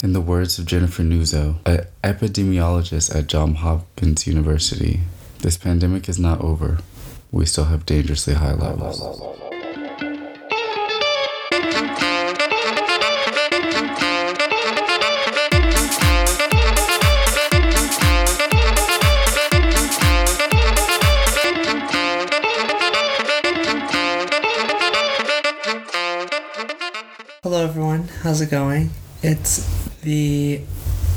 In the words of Jennifer Nuzzo, an epidemiologist at Johns Hopkins University, this pandemic is not over. We still have dangerously high levels. Hello, everyone. How's it going? It's the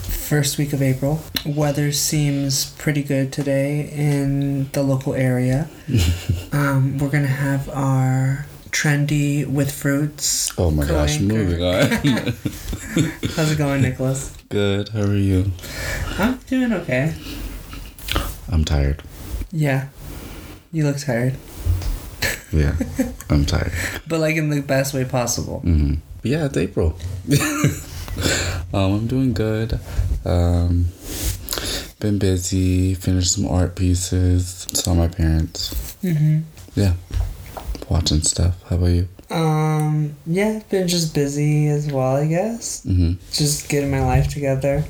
first week of April. Weather seems pretty good today in the local area. um, we're gonna have our trendy with fruits. Oh my gosh, moving on. How's it going, Nicholas? Good, how are you? I'm doing okay. I'm tired. Yeah, you look tired, Yeah, I'm tired. but like in the best way possible. hmm Yeah, it's April. um, I'm doing good. Um, been busy, finished some art pieces, saw my parents. Mm-hmm. Yeah, watching stuff. How about you? Um, yeah, been just busy as well, I guess. hmm Just getting my life together.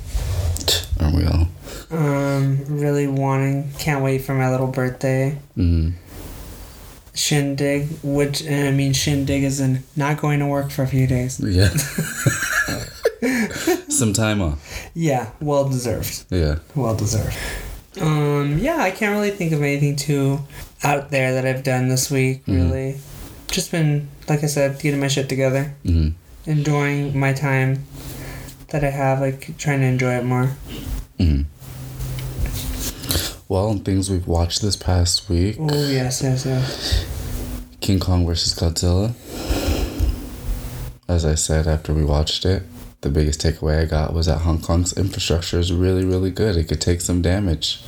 Aren't we all? Um, really wanting, can't wait for my little birthday hmm shindig. Which I mean, shindig is in not going to work for a few days. Yeah. some time off. Yeah, well deserved. Yeah. Well deserved. Um, yeah, I can't really think of anything too out there that I've done this week. Mhm. Really, just been like I said, getting my shit together, hmm enjoying my time that I have, like trying to enjoy it more. hmm Well, and things we've watched this past week Oh yes, yes, yes. King Kong versus Godzilla. As I said after we watched it, the biggest takeaway I got was that Hong Kong's infrastructure is really, really good. It could take some damage.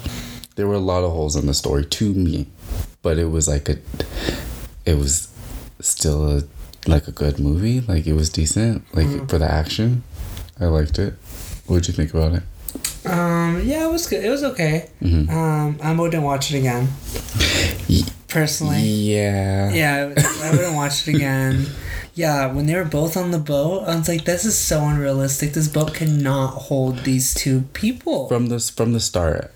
There were a lot of holes in the story to me, but it was like a, it was still a, like a good movie. Like it was decent. Like Mhm. for the action, I liked it. What'd you think about it? Um, yeah, it was good. It was okay. hmm Um, I wouldn't watch it again. Personally. Yeah. Yeah, I wouldn't watch it again. Yeah, when they were both on the boat, I was like, "This is so unrealistic. This boat cannot hold these two people." from this, from the start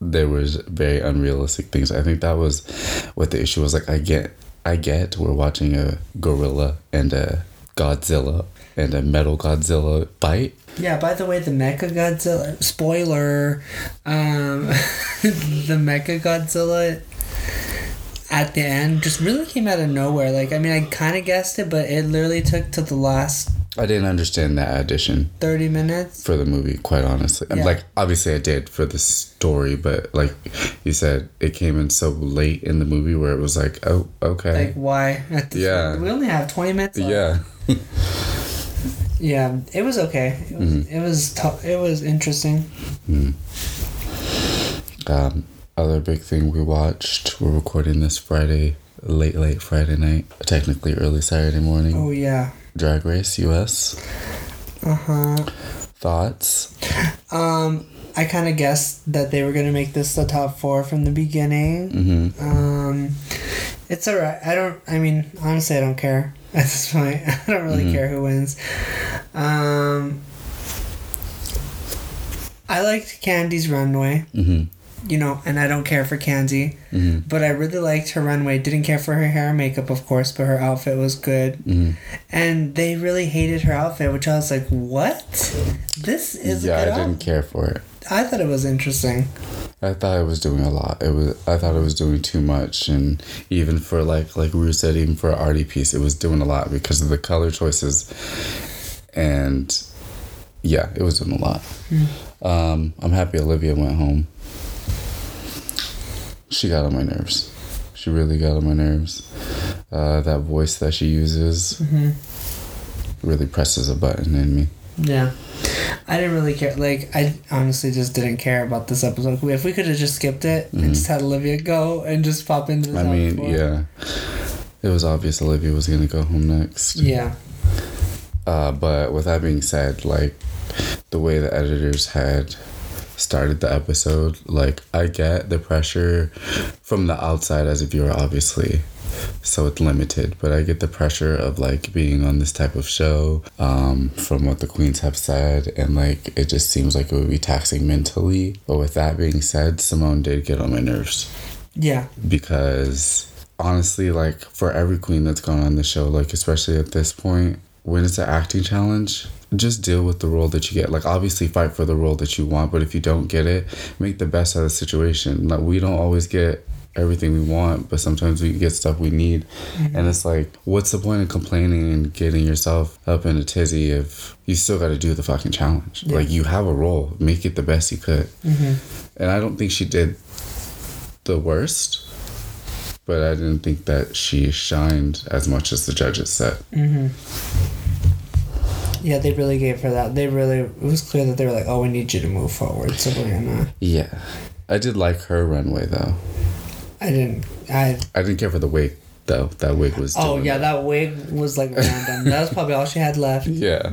there was very unrealistic things i think that was what the issue was like i get i get we're watching a gorilla and a godzilla and a metal godzilla fight yeah. By the way, the Mecha Godzilla spoiler, um, the Mecha Godzilla at the end just really came out of nowhere. Like, I mean, I kind of guessed it, but it literally took to the last i didn't understand that addition thirty minutes. for the movie quite honestly Yeah. like obviously i did for the story but like you said it came in so late in the movie where it was like oh okay Like, why? Yeah. point? we only have twenty minutes. Left. yeah Yeah, it was okay. It was Mhm. it was tou- it was interesting. Mm. Um, other big thing we watched. We're recording this Friday, late late Friday night, technically early Saturday morning. Oh yeah. Drag Race US. Uh huh. Thoughts? Um, I kind of guessed that they were gonna make this the top four from the beginning. Mm-hmm. Um, it's alright. I don't. I mean, honestly, I don't care at this point. I don't really Mhm. care who wins. Um, I liked Kandy's runway. Mm-hmm. You know, and I don't care for Kandy, Mm-hmm. but I really liked her runway. Didn't care for her hair and makeup, of course, but her outfit was good. Mm-hmm. and they really hated her outfit, which I was like, "What? This is Yeah, a I didn't outfit." care for it. I thought it was interesting. I thought it was doing a lot. It was. I thought it was doing too much, and even for like like Ru said, even for an arty piece, it was doing a lot because of the color choices, and yeah, it was doing a lot. Um, I'm happy Olivia went home. She got on my nerves. She really got on my nerves. Uh, that voice that she uses hmm really presses a button in me. Yeah, I didn't really care. Like, I honestly just didn't care about this episode. If we could have just skipped it Mhm. and just had Olivia go and just pop into the I mean, four. yeah, it was obvious Olivia was gonna go home next. yeah, Uh, but with that being said, like the way the editors had started the episode, like I get the pressure from the outside as a viewer, obviously, so it's limited. But I get the pressure of like being on this type of show um, from what the queens have said, and like it just seems like it would be taxing mentally. But with that being said, Symone did get on my nerves Yeah. because honestly, like for every queen that's gone on the show, like especially at this point, when it's an acting challenge, just deal with the role that you get. Like obviously fight for the role that you want, but if you don't get it, make the best out of the situation. Like we don't always get everything we want, but sometimes we get stuff we need. And it's like, what's the point of complaining and getting yourself up in a tizzy if you still got to do the fucking challenge? Yeah. Like you have a role, make it the best you could. Mm-hmm. And I don't think she did the worst, but I didn't think that she shined as much as the judges said. Mm-hmm. Yeah, they really gave her that. They really. It was clear that they were like, "Oh, we need you to move forward." So we're gonna. Yeah. I did like her runway though. I didn't. I. I didn't care for the wig though. That wig was. Oh yeah, it. that wig was like random. that was probably all she had left. Yeah.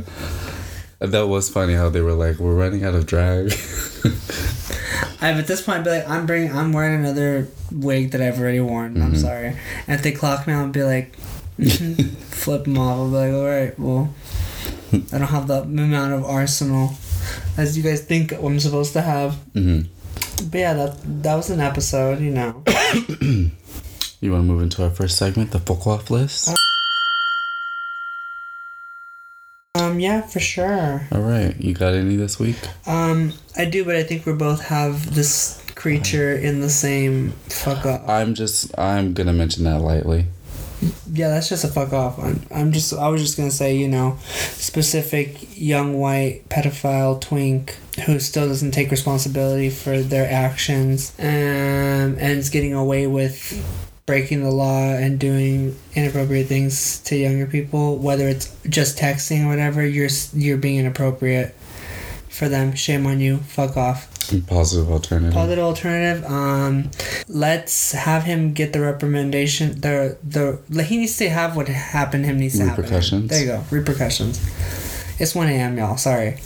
That was funny how they were like, "We're running out of drag." I've at this point I'd be like, I'm bringing, I'm wearing another wig that I've already worn. I'm Mhm. sorry. And if they clock me, I'll be like, flip them off. I'll be like, all right, well, I don't have the amount of arsenal as you guys think I'm supposed to have. hmm But yeah, that that was an episode, you know. You want to move into our first segment, the fuck off list? Um, yeah, for sure. All right, you got any this week? Um, I do, but I think we both have this creature in the same fuck up. I'm just, I'm gonna mention that lightly. Yeah, that's just a fuck off. I'm, I'm just, I was just gonna say, you know, specific young white pedophile twink who still doesn't take responsibility for their actions um, and is getting away with breaking the law and doing inappropriate things to younger people, whether it's just texting or whatever. You're you're being inappropriate for them. Shame on you. Fuck off. Positive alternative. Positive alternative. Um, let's have him get the reprimandation. The the he needs to have what happened. Him needs to happen. Repercussions. There you go. Repercussions. It's one a.m. Y'all. Sorry.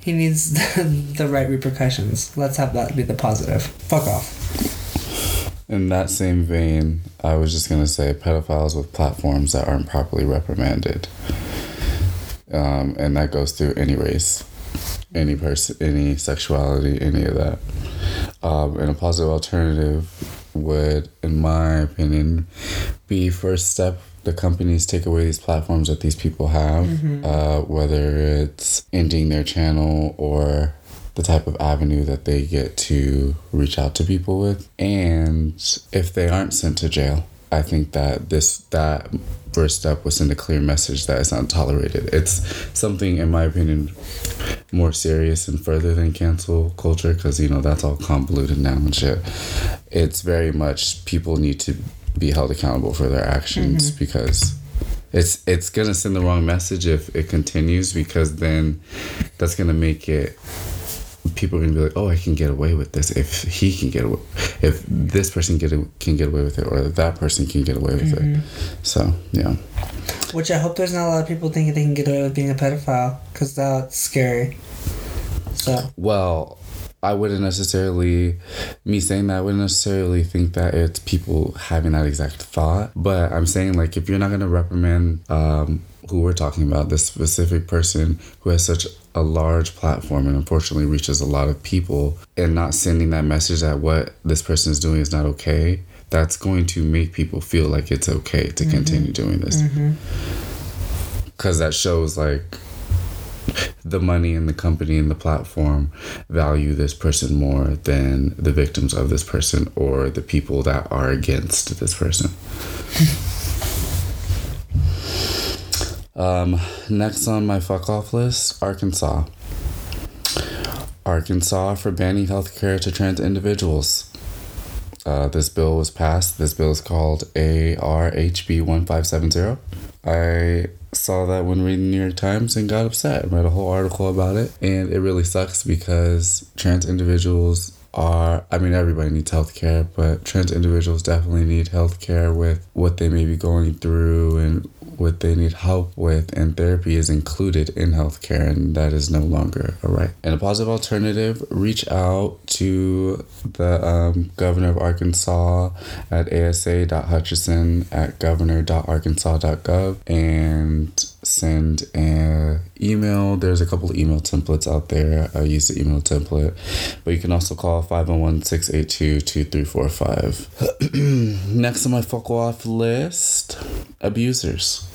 He needs the, the right repercussions. Let's have that be the positive. Fuck off. In that same vein, I was just gonna say pedophiles with platforms that aren't properly reprimanded, um, and that goes through any race, any person, any sexuality, any of that. Um, and a positive alternative would, in my opinion, be first step. The companies take away these platforms that these people have, uh, whether it's ending their channel or the type of avenue that they get to reach out to people with and if they aren't sent to jail i think that this that first step was send a clear message that it's not tolerated. It's something in my opinion more serious and further than cancel culture because you know that's all convoluted now and shit. It's very much people need to be held accountable for their actions mm-hmm. because it's it's gonna send the wrong message if it continues because then that's gonna make it people are gonna be like, oh, I can get away with this if he can get away, if this person get a, can get away with it, or that person can get away with it. So yeah, Which I hope there's not a lot of people thinking they can get away with being a pedophile because that's scary. So well, I wouldn't necessarily me saying that I wouldn't necessarily think that it's people having that exact thought, but I'm saying like if you're not gonna reprimand um, who we're talking about, this specific person who has such a large platform and unfortunately reaches a lot of people, and not sending that message that what this person is doing is not okay, that's going to make people feel like it's okay to mm-hmm. continue doing this. Mm-hmm. Because that shows like the money and the company and the platform value this person more than the victims of this person or the people that are against this person. um, next on my fuck off list, Arkansas. Arkansas for banning health care to trans individuals. Uh, this bill was passed. This bill is called ARHB 1570. I saw that when reading the New York Times and got upset. I read a whole article about it. And it really sucks because trans individuals are, I mean, everybody needs health care, but trans individuals definitely need health care with what they may be going through and what they need help with, and therapy is included in healthcare, and that is no longer a right. And a positive alternative, reach out to the um, governor of Arkansas at asa.hutchinson at governor.arkansas.gov and send an email. There's a couple email templates out there. I use the email template, but you can also call 501 682 2345. Next on my fuck off list abusers.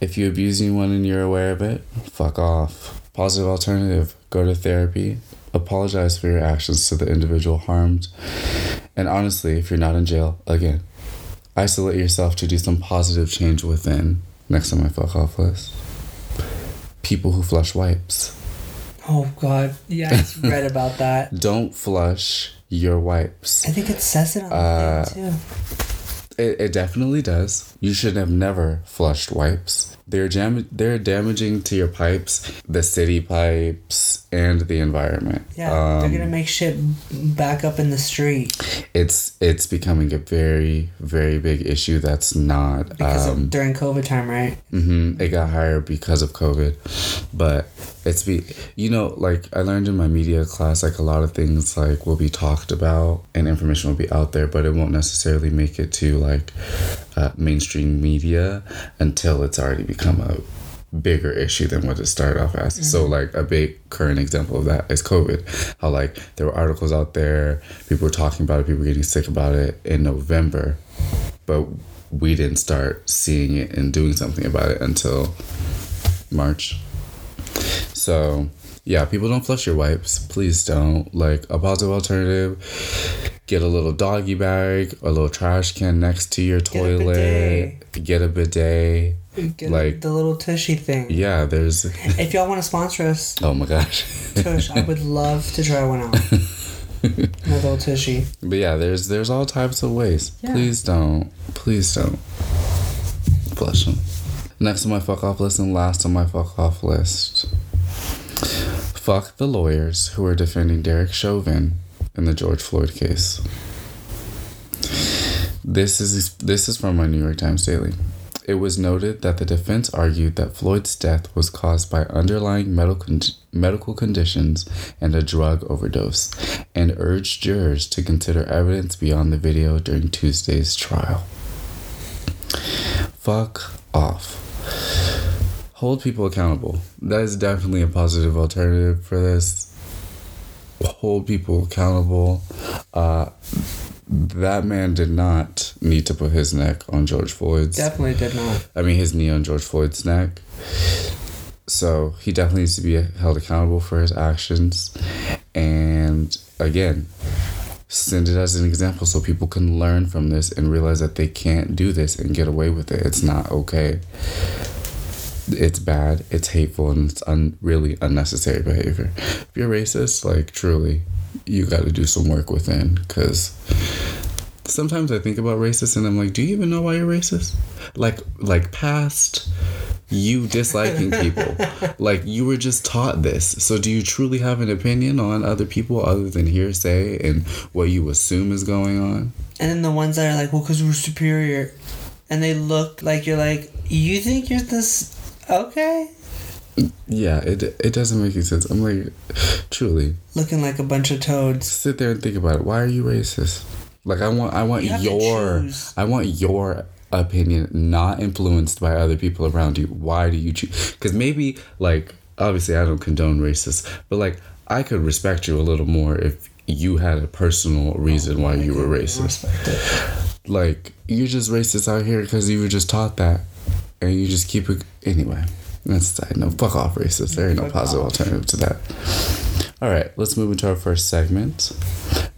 If you abuse anyone and you're aware of it, fuck off. Positive alternative go to therapy, apologize for your actions to the individual harmed, and honestly, if you're not in jail, again, isolate yourself to do some positive change within. Next on my fuck off list people who flush wipes. Oh God, yeah, I just read about that. Don't flush your wipes. I think it says it on the Uh, thing too. It, it definitely does. You should have never flushed wipes. They're jam- they're damaging to your pipes, the city pipes, and the environment. Yeah, Um, they're gonna make shit back up in the street it's it's becoming a very very big issue. That's not because um, of during COVID time, right? hmm It got higher because of COVID, but it's be you know like I learned in my media class like a lot of things like will be talked about and information will be out there, but it won't necessarily make it to like uh, mainstream media until it's already become a bigger issue than what it started off as. So like a big current example of that is COVID. How like there were articles out there, people were talking about it, people were getting sick about it in November, but we didn't start seeing it and doing something about it until March. So yeah, people don't flush your wipes. Please don't. Like a positive alternative, get a little doggy bag, a little trash can next to your a toilet. bidet. Get a bidet. Get Like- the little tushy thing. Yeah, there's. If y'all want to sponsor us, Oh my gosh. tush, I would love to try one out. My little tushy. But yeah, there's there's all types of ways. Yeah. Please don't. Please don't. Flush them. Next on my fuck off list and last on my fuck off list. Fuck the lawyers who are defending Derek Chauvin in the George Floyd case. This is this is from my New York Times Daily. It was noted that the defense argued that Floyd's death was caused by underlying medical medical conditions and a drug overdose, and urged jurors to consider evidence beyond the video during Tuesday's trial. Fuck off. Hold people accountable. That is definitely a positive alternative for this. Hold people accountable. Uh, that man did not need to put his neck on George Floyd's. Definitely did not. I mean, his knee on George Floyd's neck. So he definitely needs to be held accountable for his actions. And again, send it as an example so people can learn from this and realize that they can't do this and get away with it. It's not okay. It's bad, it's hateful, and it's un- really unnecessary behavior. If you're racist, like truly, you got to do some work within because sometimes I think about racist and I'm like, do you even know why you're racist? Like, like past you disliking people, like you were just taught this. So do you truly have an opinion on other people other than hearsay and what you assume is going on? And then the ones that are like, well, because we're superior, and they look like you're like, you think you're this? Okay. Yeah, it it doesn't make any sense. I'm like, truly, Looking like a bunch of toads. sit there and think about it. Why are you racist? Like I want I want You your. I want your opinion not influenced by other people around you. Why do you choose? Because maybe like obviously I don't condone racist, but like I could respect you a little more if you had a personal reason why you were racist. Like you're just racist out here because you were just taught that, and you just keep it anyway. That's side note. Fuck off, racist. There ain't no positive alternative to that. All right, let's move into our first segment.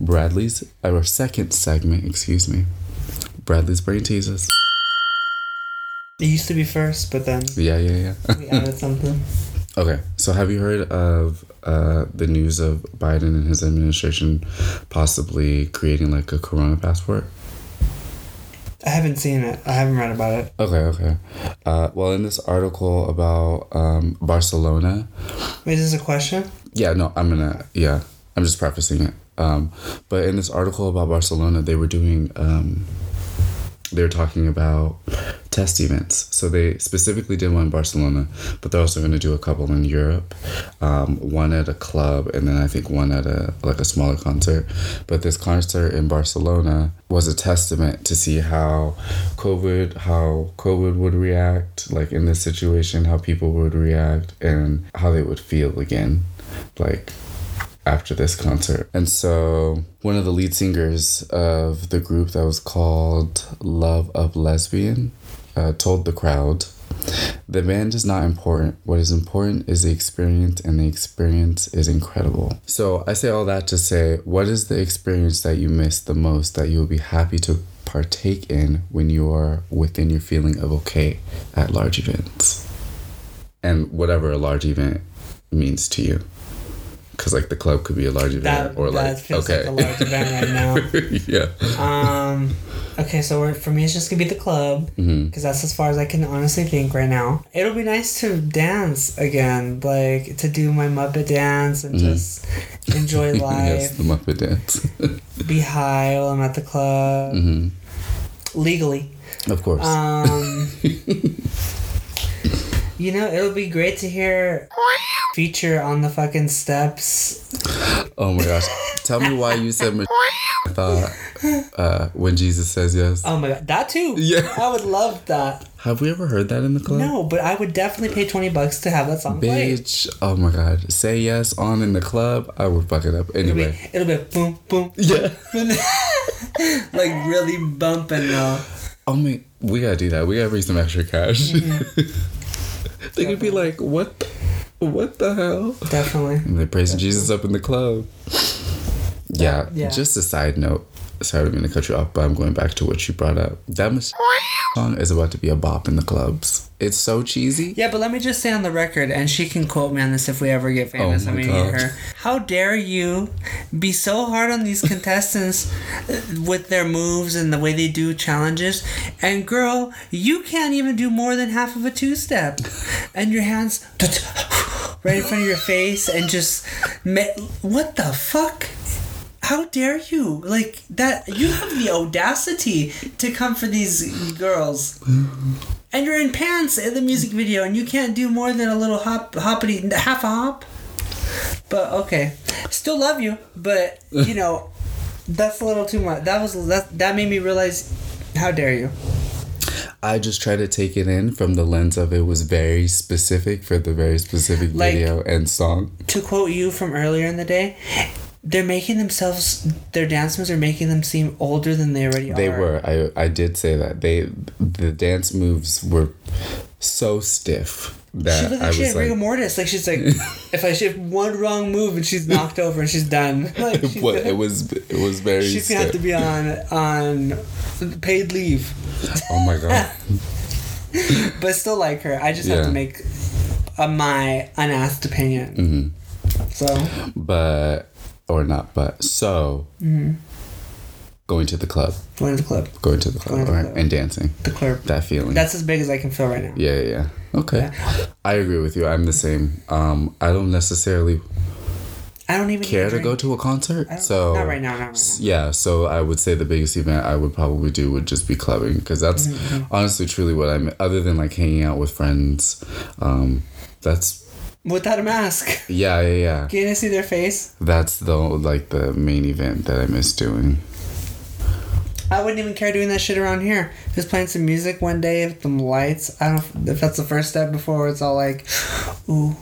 Bradley's our second segment. Excuse me. Bradley's brain teases. It used to be first, but then Yeah, yeah, yeah. we added something. Okay, so have you heard of uh, the news of Biden and his administration possibly creating like a Corona passport? I haven't seen it. I haven't read about it. Okay, okay. Uh, well, in this article about um, Barcelona, Wait, is this a question? Yeah, no, I'm gonna, yeah, I'm just prefacing it. Um, but in this article about Barcelona, they were doing, um, they were talking about test events. So they specifically did one in Barcelona, but they're also going to do a couple in Europe. Um, one at a club, and then I think one at a like a smaller concert. But this concert in Barcelona was a testament to see how COVID, how COVID would react, like in this situation, how people would react, and how they would feel again, like after this concert. And so one of the lead singers of the group that was called Love of Lesbian uh, told the crowd the band is not important. What is important is the experience, and the experience is incredible. So, I say all that to say, what is the experience that you miss the most that you will be happy to partake in when you are within your feeling of okay at large events? And whatever a large event means to you. Because, like, the club could be a large event, That, or like, that feels okay. like a large event right now. yeah. Um, okay, so we're, for me, it's just gonna be the club because hmm that's as far as I can honestly think right now. It'll be nice to dance again, like to do my Muppet dance and Mhm. just enjoy yes, life, the Muppet Dance. be high while I'm at the club hmm legally. Of course. Um, you know, it'll be great to hear feature on the fucking steps. oh my gosh. Tell me why you said I thought uh, when Jesus says yes. Oh my god, that too. Yeah. I would love that. Have we ever heard that in the club? No, but I would definitely pay twenty bucks to have that song played. Bitch. Oh my god. Say yes on in the club. I would fuck it up. It'll be, Anyway. it'll be boom, boom, Yeah. like really bumping though. Oh my. We gotta do that. We gotta bring some extra cash. Mm-hmm. they could be like, what? The, what the hell? Definitely. And they're praising Jesus up in the club. Yeah, Yeah. Just a side note. Sorry, I didn't mean to cut you off, but I'm going back to what you brought up. That Mich- song is about to be a bop in the clubs. It's so cheesy. Yeah, but let me just say on the record, and she can quote me on this if we ever get oh famous Oh my we God. her. How dare you be so hard on these contestants with their moves and the way they do challenges? And girl, you can't even do more than half of a two step. And your hands right in front of your face and just. What the fuck? How dare you? Like that you have the audacity to come for these girls. And you're in pants in the music video and you can't do more than a little hop hoppity half a hop. But okay. Still love you, but you know, that's a little too much. That was that that made me realize how dare you. I just try to take it in from the lens of it was very specific for the very specific Like- video and song. To quote you from earlier in the day, they're making themselves their dance moves are making them seem older than they already They are. They were. I I did say that. They the dance moves were so stiff She that looked I like she was had rigor like, mortis. Like she's like, if I shift one wrong move and she's knocked over and she's done. Like she's what gonna- it was it was very she's gonna have to be on on paid leave. oh my god. but still like her. I just have to make a, my unasked opinion. Mm-hmm. So But or not but so Mm-hmm. going to the club. going to the club, Going to the club, to the right? club. And dancing. the club. That feeling. That's as big as I can feel right now. Yeah, yeah, yeah. Okay. I agree with you. I'm the same. Um, I don't necessarily I don't even care to go to a concert. So not right now. Not right now. Yeah, so I would say the biggest event I would probably do would just be clubbing because that's Mm-hmm, honestly truly what I'm. Other than like hanging out with friends, um, that's Without a mask, yeah, yeah, yeah. getting to see their face. That's the like the main event that I miss doing. I wouldn't even care doing that shit around here. Just playing some music one day with some lights. I don't know if that's the first step before it's all like, ooh,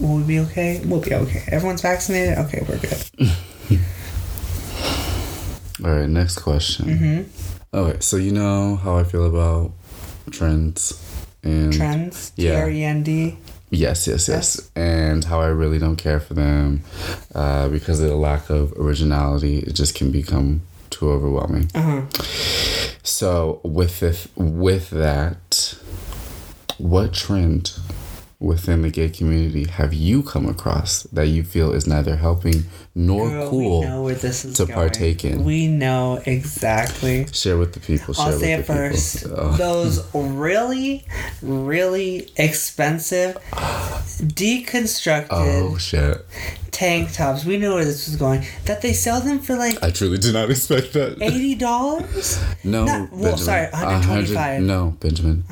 will we be okay? We'll be okay. Everyone's vaccinated. Okay, we're good. All right, next question. Mm-hmm. Okay, so you know how I feel about trends and Trends. T Yeah. R E N D. Yes, yes, yes. And how I really don't care for them uh, because of the lack of originality. It just can become too overwhelming. Uh huh. So with this, with that, what trend within the gay community have you come across that you feel is neither helping nor Girl, cool? We know where this is to going. partake in. We know exactly. Share with the people. Share I'll with say the it first. people. Oh. Those really, really expensive, deconstructed, Oh shit! tank tops. We knew where this was going. That they sell them for like I truly did not expect that. eighty dollars. No, Not- well, sorry, 125. hundred- No, Benjamin,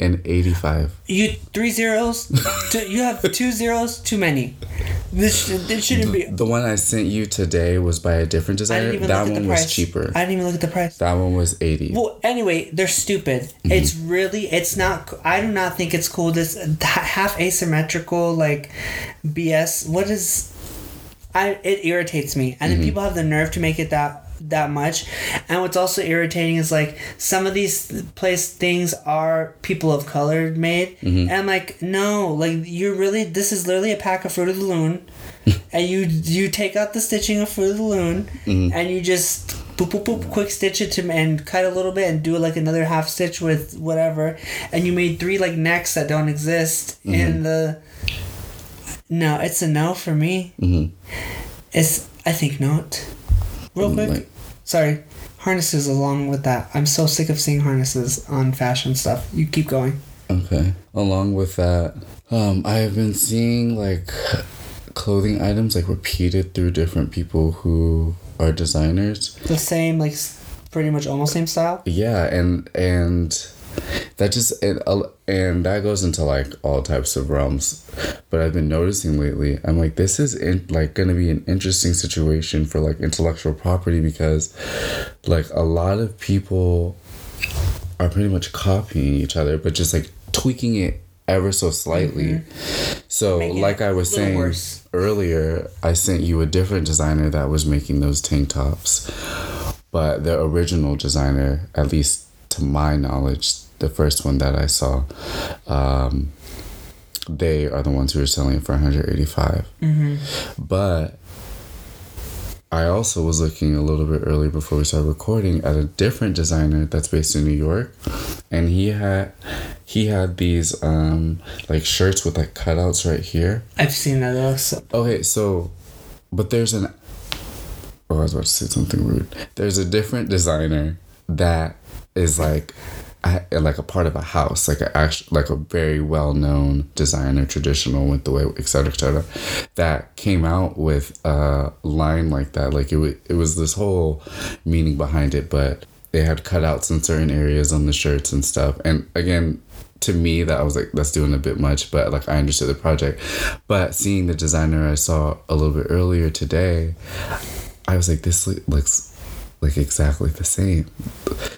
130? 185. You three zeros. two, you have two zeros too many. This this shouldn't be. The one I sent you today was by a different designer. That one was cheaper. I didn't even look at the price. that one was 80. Well, anyway, they're stupid. Mm-hmm. It's really, it's not. I do not think it's cool. This half asymmetrical like BS. What is? I it irritates me, and then Mm-hmm. people have the nerve to make it that that much. And what's also irritating is like some of these place things are people of color made, Mm-hmm. and I'm like, no, like you're really. This is literally a pack of Fruit of the Loom. and you you take out the stitching of Fruit of the Loom, Mm-hmm. and you just boop boop boop quick stitch it to and cut a little bit and do like another half stitch with whatever, and you made three like necks that don't exist Mm-hmm. in the. No, it's a no for me. Mm-hmm. It's I think not. Real quick, Like- sorry. Harnesses along with that. I'm so sick of seeing harnesses on fashion stuff. You keep going. Okay. Along with that, um, I have been seeing like clothing items like repeated through different people who are designers. The same, like, pretty much almost same style. Yeah, and and that just and, uh, and that goes into like all types of realms. But I've been noticing lately, I'm like, this is in, like going to be an interesting situation for like intellectual property because, like, a lot of people are pretty much copying each other, but just like tweaking it ever so slightly. So, Making like I was saying worse. earlier, I sent you a different designer that was making those tank tops. But the original designer, at least to my knowledge, the first one that I saw, um, they are the ones who are selling for 185. Mm-hmm. But I also was looking a little bit earlier before we started recording at a different designer that's based in New York, and he had he had these um like shirts with like cutouts right here. I've seen that. It looks so- Okay, so but there's an oh I was about to say something rude. There's a different designer that is like like a part of a house, like a act- like a very well known designer, traditional with the way, et cetera, et cetera, that came out with a line like that. Like it, wa- it was this whole meaning behind it, but they had cutouts in certain areas on the shirts and stuff. And again, to me, that I was like, that's doing a bit much, but like I understood the project. But seeing the designer I saw a little bit earlier today, I was like, this looks like exactly the same.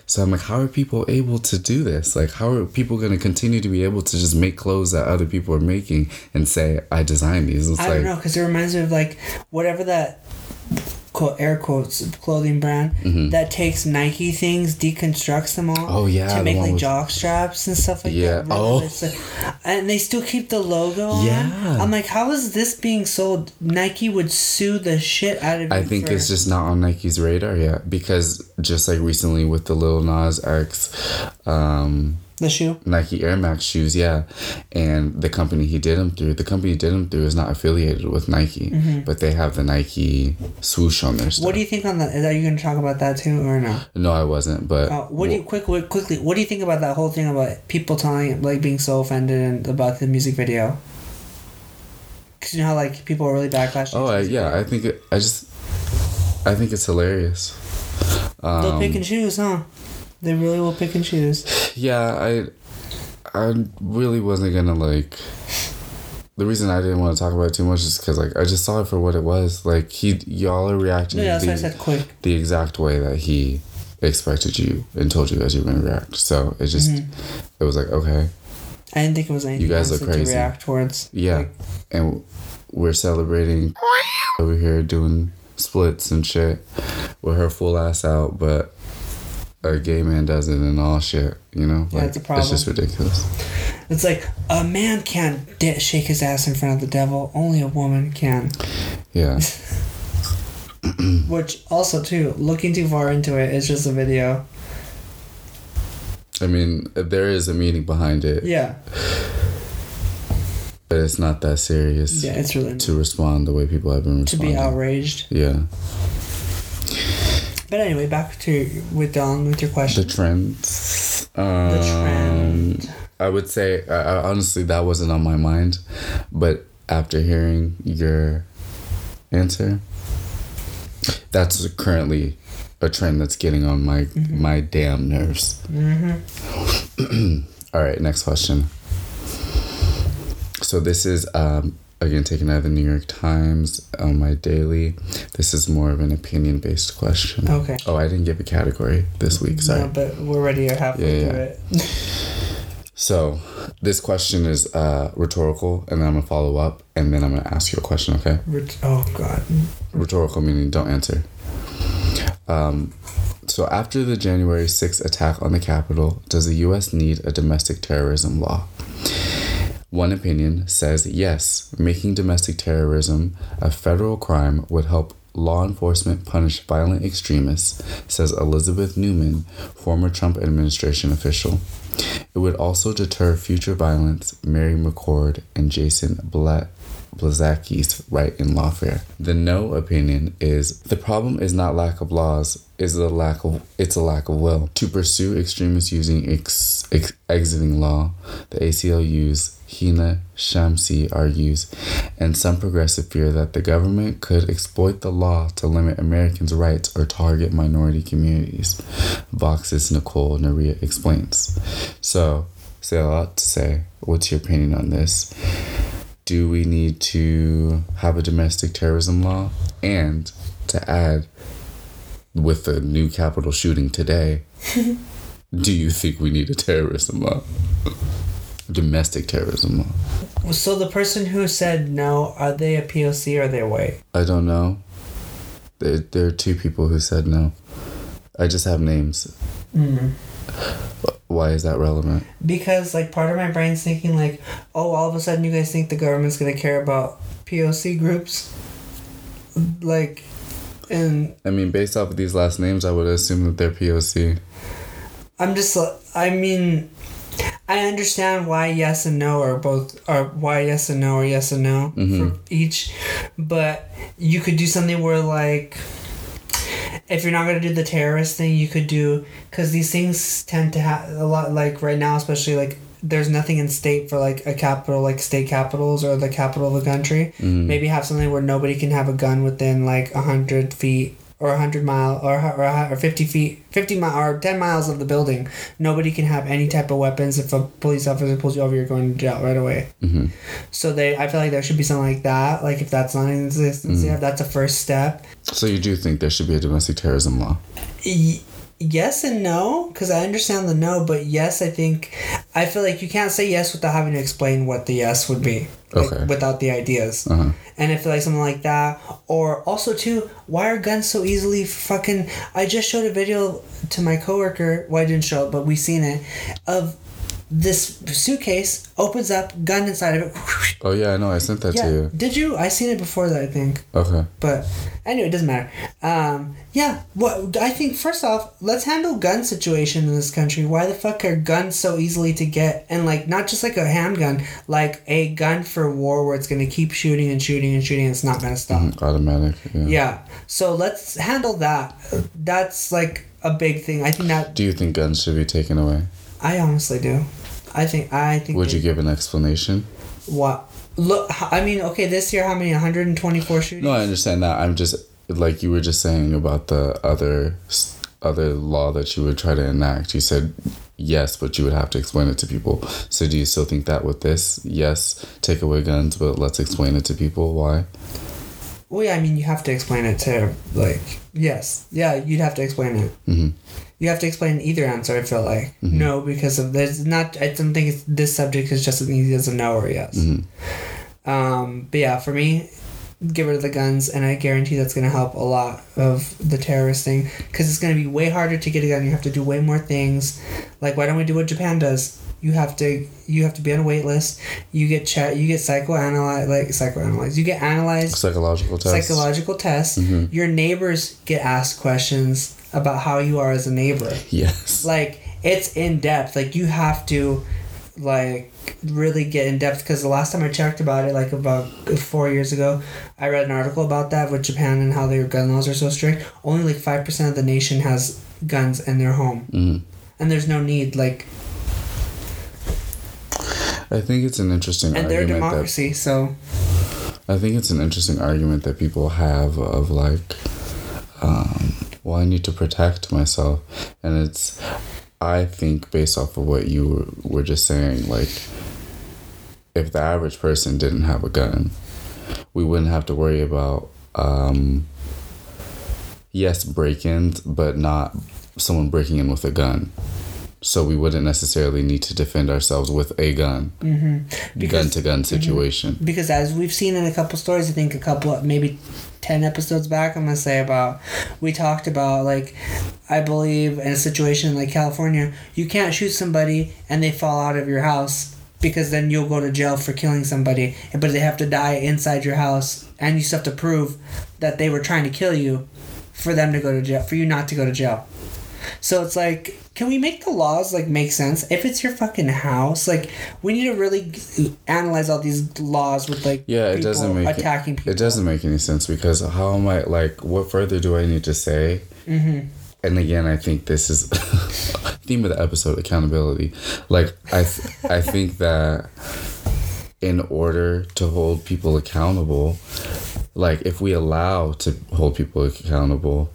So I'm like, how are people able to do this? Like, how are people going to continue to be able to just make clothes that other people are making and say, I designed these? It's I like, don't know because it reminds me of like whatever that quote air quotes clothing brand that takes Nike things, deconstructs them all. Mm-hmm. Oh, yeah, to make like jock straps and stuff like Yeah, that. oh. Like- and they still keep the logo on. Yeah. I'm like, how is this being sold? Nike would sue the shit out of. I think for- it's just not on Nike's radar yet because just like recently with the Lil Nas X, um, the shoe. Nike Air Max shoes, yeah, and the company he did them through, the company he did them through is not affiliated with Nike, but they have the Nike swoosh on their stuff. Mm-hmm. What do you think on that? Are you going to talk about that too, or no? No, I wasn't, but Uh, what do you quick, quick quickly? What do you think about that whole thing about people telling like being so offended and about the music video? Cause you know how like people are really backlash. oh I, yeah, I think it, I just I think it's hilarious. They'll Um, pick and choose, huh? They really will pick and choose. yeah, I I really wasn't gonna like. The reason I didn't want to talk about it too much is because like I just saw it for what it was. Like he, y'all are reacting Yeah, that's the, why I said quick. the exact way that he expected you and told you guys you were gonna react. So it just Mm-hmm. it was like okay, I didn't think it was anything You guys look to crazy. react towards. yeah, Like, and we're celebrating over here doing splits and shit with her full ass out, but a gay man does it and all shit. You know, Yeah, like it's a problem. it's just ridiculous. it's like a man can't di- shake his ass in front of the devil. Only a woman can. Yeah. Which also too, looking too far into it, it's just a video. I mean, there is a meaning behind it, Yeah, but it's not that serious yeah, it's really to respond the way people have been to be outraged. Yeah, But anyway, back to with Don with your question. the trends. Um, The trend. I would say, I, honestly, that wasn't on my mind, but after hearing your answer. That's currently a trend that's getting on my Mm-hmm. my damn nerves. Mm-hmm. All right, next question. So this is um, again taken out of the New York Times on my daily. This is more of an opinion based question. Okay. Oh, I didn't give a category this week. Sorry. No, but we're already halfway Yeah, through yeah. it. So this question is uh, rhetorical, and then I'm gonna follow up, and then I'm gonna ask you a question. Okay? Ret- oh God. Rhetorical meaning don't answer. Um, so after the January 6th attack on the Capitol, does the U.S. need a domestic terrorism law? One opinion says yes, making domestic terrorism a federal crime would help law enforcement punish violent extremists, says Elizabeth Neumann, former Trump administration official. It would also deter future violence, Mary McCord and Jason Bla- Blazakis write in Lawfare. The no opinion is the problem is not lack of laws, is the lack of it's a lack of will to pursue extremists using ex, ex, exiting law. The ACLU's Hina Shamsi argues, and some progressive fear that the government could exploit the law to limit Americans' rights or target minority communities. Vox's Nicole Narea explains. So, say a lot to say. What's your opinion on this? Do we need to have a domestic terrorism law? And to add, with the new Capitol shooting today, do you think we need a terrorism law? Domestic terrorism law. So the person who said no, are they a POC or are they white? I don't know. There, there are two people who said no. I just have names. Mm. Why is that relevant? Because like part of my brain's thinking like, oh, all of a sudden you guys think the government's gonna care about POC groups, like, and I mean, based off of these last names, I would assume that they're POC. I'm just I mean, I understand why yes and no are both are why yes and no or yes and no mm-hmm. for each, but you could do something where like. If you're not gonna do the terrorist thing, you could do because these things tend to have a lot. Like right now, especially like there's nothing in state for like a capital, like state capitals or the capital of a country. Mm-hmm. Maybe have something where nobody can have a gun within like a hundred feet or a hundred mile or or, or fifty feet, fifty mile or ten miles of the building. Nobody can have any type of weapons. If a police officer pulls you over, you're going to jail right away. hmm So they, I feel like there should be something like that. Like if that's not in existence, yeah, that's a first step. So you do think there should be a domestic terrorism law? Y- yes and no because i understand the no but yes i think i feel like you can't say yes without having to explain what the yes would be like, Okay. without the ideas Uh huh. and i feel like something like that or also too why are guns so easily fucking i just showed a video to my coworker well i didn't show it but we seen it of this suitcase opens up gun inside of it Oh yeah, I know. I sent that to yeah you. did you i seen it before that i think Okay. but anyway, it doesn't matter. Um, yeah, what I think first off, let's handle gun situation in this country. Why the fuck are guns so easily to get? And like not just like a handgun, like a gun for war where it's gonna keep shooting and shooting and shooting. And it's not gonna stop. Mm, Automatic. Yeah. Yeah. So let's handle that. That's like a big thing. I think that Do you think guns should be taken away? I honestly do. I think I think. Would they- you give an explanation? what? Look, I mean, okay, this year how many? One hundred and twenty-four shootings. No, I understand that. I'm just like you were just saying about the other other law that you would try to enact. You said yes, but you would have to explain it to people. So do you still think that with this? Yes, take away guns, but let's explain it to people why. Well, yeah, I mean, you have to explain it to, like, yes. Yeah, you'd have to explain it. Mhm. You have to explain either answer, I feel like. No, because of this. Not, I don't think it's, this subject is just as easy as a no or yes. Mhm. Um, but yeah, for me, get rid of the guns, and I guarantee that's going to help a lot of the terrorist thing. Because it's going to be way harder to get a gun. You have to do way more things. Like, why don't we do what Japan does? You have to you have to be on a wait list. You get check. You get psychoanalyzed. Like psychoanalyzed. You get analyzed Psychological tests. psychological tests. Your neighbors get asked questions about how you are as a neighbor. Yes. Like it's in depth. Like you have to like really get in depth because the last time I checked about it, like about four years ago, I read an article about that with Japan and how their gun laws are so strict. Only like five percent of the nation has guns in their home, Mhm. and there's no need. Like, I think it's an interesting and they're a argument that democracy, so I think it's an interesting argument that people have of like, um, well, I need to protect myself, and it's, I think based off of what you were just saying, like, if the average person didn't have a gun, we wouldn't have to worry about, um, yes, break-ins, but not someone breaking in with a gun. So we wouldn't necessarily need to defend ourselves with a gun, Mm-hmm. gun to gun situation. because as we've seen in a couple stories, I think a couple maybe ten episodes back, I'm gonna say about we talked about like I believe in a situation like California, you can't shoot somebody and they fall out of your house because then you'll go to jail for killing somebody, but they have to die inside your house and you still have to prove that they were trying to kill you for them to go to jail for you not to go to jail. So it's like, can we make the laws like make sense? If it's your fucking house, like we need to really analyze all these laws with like Yeah, it doesn't make attacking people. It doesn't make any sense because how am I like? What further do I need to say? Mm-hmm. And again, I think this is theme of the episode: accountability. Like I, th- I think that in order to hold people accountable, like if we allow to hold people accountable,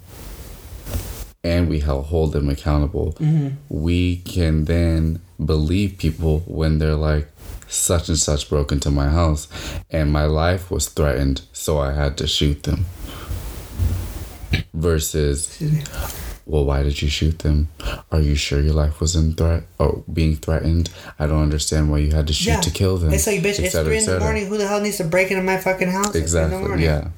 and we help hold them accountable, mm-hmm. we can then believe people when they're like, such and such broke into my house and my life was threatened, so I had to shoot them. Versus, well, why did you shoot them? Are you sure your life was in threat or being threatened? I don't understand why you had to shoot to kill them. It's like, bitch, it's three in the morning. Who the hell needs to break into my fucking house? at in the Exactly. morning? Yeah.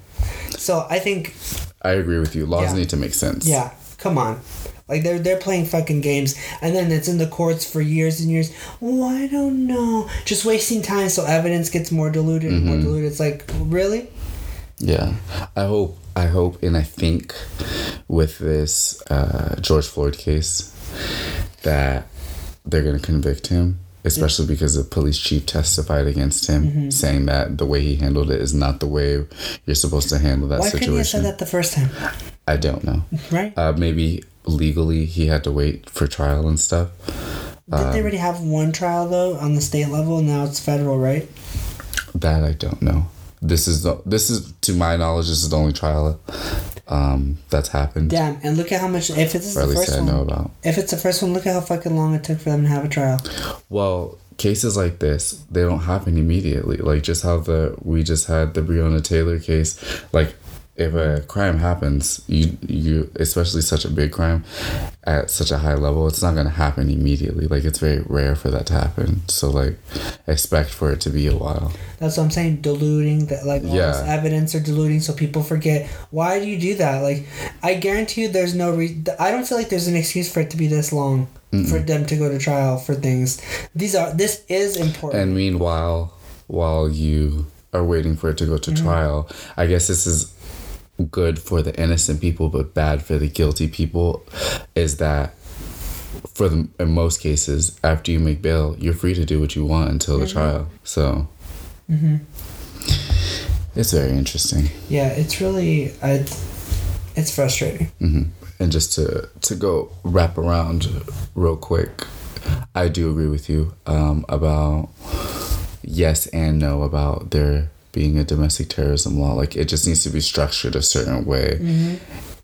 So I think, I agree with you. Laws Yeah. need to make sense. yeah, come on. Like they're they're playing fucking games, and then it's in the courts for years and years. Well, I don't know, just wasting time so evidence gets more diluted and Mm-hmm. more diluted. It's like really, Yeah, I hope, I hope, and I think with this uh, George Floyd case that they're gonna convict him, especially because the police chief testified against him, Mm-hmm. saying that the way he handled it is not the way you're supposed to handle that why couldn't you have said that the first time, I don't know. right? Uh, maybe legally he had to wait for trial and stuff. Didn't they already have one trial though on the state level? Now it's federal, right? That I don't know. This is the this is to my knowledge this is the only trial um, that's happened, Damn, and look at how much. If it's the least first I one, know about. if it's the first one, look at how fucking long it took for them to have a trial. Well, cases like this, they don't happen immediately. Like just how the we just had the Breonna Taylor case. Like if a crime happens, you you especially such a big crime at such a high level, it's not gonna happen immediately. Like it's very rare for that to happen. So like expect for it to be a while. That's what I'm saying. Diluting that, like all Yeah. this evidence are diluting, so people forget. Why do you do that? Like, I guarantee you, there's no. Re- I don't feel like there's an excuse for it to be this long for them to go to trial for things. These are. This is important. And meanwhile, while you are waiting for it to go to mm-hmm. trial, I guess this is good for the innocent people but bad for the guilty people is that for the in most cases after you make bail you're free to do what you want until the trial so it's very interesting yeah, it's really. I, it's frustrating. hmm and just to to go wrap around real quick i do agree with you um, about yes and no about there being a domestic terrorism law like it just needs to be structured a certain way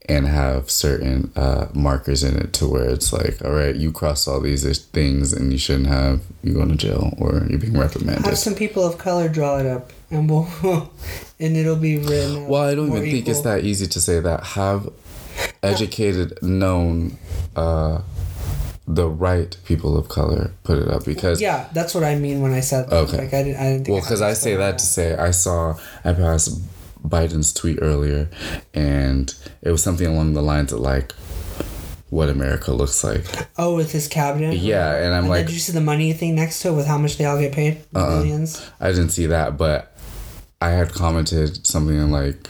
and have certain uh, markers in it to where it's like all right you cross all these things and you shouldn't have you going to jail or you're being reprimanded Have some people of color draw it up, and we'll, and it'll be written. Well, I don't even think it's that easy to say that. Have educated, known uh, the right people of color put it up because. Yeah, that's what I mean when I said. That. Okay. Like I didn't. I didn't. Think Well, because I say that to say I saw I passed Biden's tweet earlier, and it was something along the lines of like, "What America looks like." Oh, with his cabinet. Yeah, and I'm And like, did you see the money thing next to it with how much they all get paid? Uh-uh. Millions. I didn't see that, but I had commented something like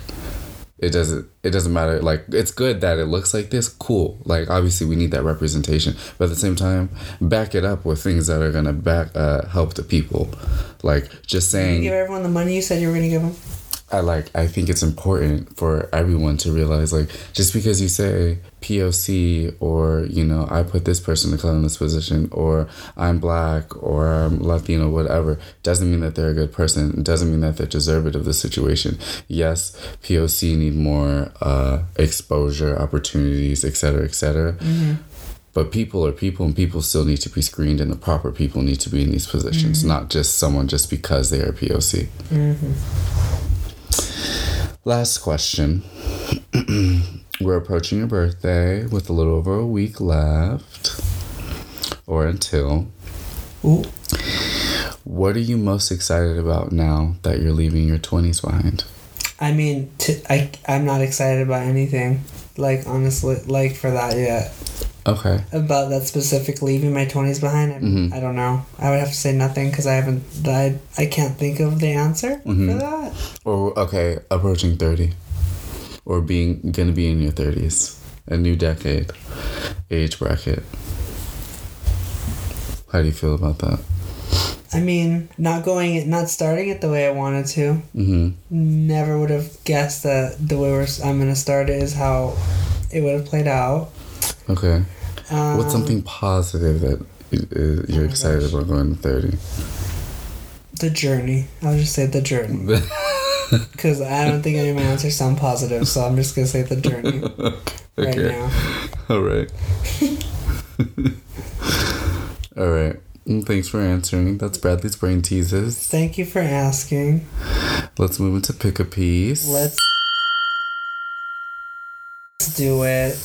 it doesn't it doesn't matter. Like it's good that it looks like this. Cool. Like obviously we need that representation but at the same time back it up with things that are gonna back uh, help the people. Like just saying give everyone the money you said you were gonna give them. I like I think it's important for everyone to realize like just because you say POC or you know I put this person of color in this position or I'm black or I'm Latino whatever doesn't mean that they're a good person. It doesn't mean that they're deserving of the situation. Yes, POC need more uh, exposure, opportunities, etc., etc. Mm-hmm. But people are people, and people still need to be screened, and the proper people need to be in these positions, mm-hmm. not just someone just because they are POC. Mm-hmm. Last question. We're approaching your birthday with a little over a week left, or until. Ooh. What are you most excited about now that you're leaving your 20s behind? I mean, t- I, I'm not excited about anything. Like, honestly, like for that yet. Okay. About that specific leaving my 20s behind, I, Mhm. I don't know. I would have to say nothing because I haven't, I, I can't think of the answer Mhm. for that. Or, okay, approaching 30. Or being, gonna be in your 30s. A new decade. Age bracket. How do you feel about that? I mean, not going, not starting it the way I wanted to. Mm-hmm. Never would have guessed that the way we're, I'm to start it is how it would have played out. Okay. Um, What's something positive that uh, you're Oh excited gosh. about going to 30? The journey. I'll just say the journey. Because I don't think any of my answers sound positive, so I'm just going to say the journey right okay. now. All right. All right. Mm, Thanks for answering. That's Bradley's brain teases. Thank you for asking. Let's move into pick a piece. Let's Let's do it.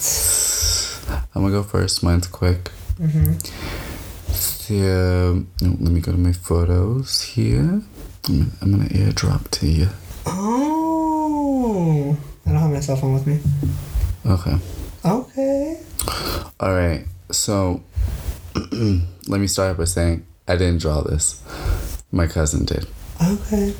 I'm gonna go first. Mine's quick. hmm So, let me go to my photos here. I'm gonna, I'm gonna airdrop to you. Oh, I don't have my cell phone with me. Okay. Okay. All right. So, let me start by saying I didn't draw this. My cousin did. Okay.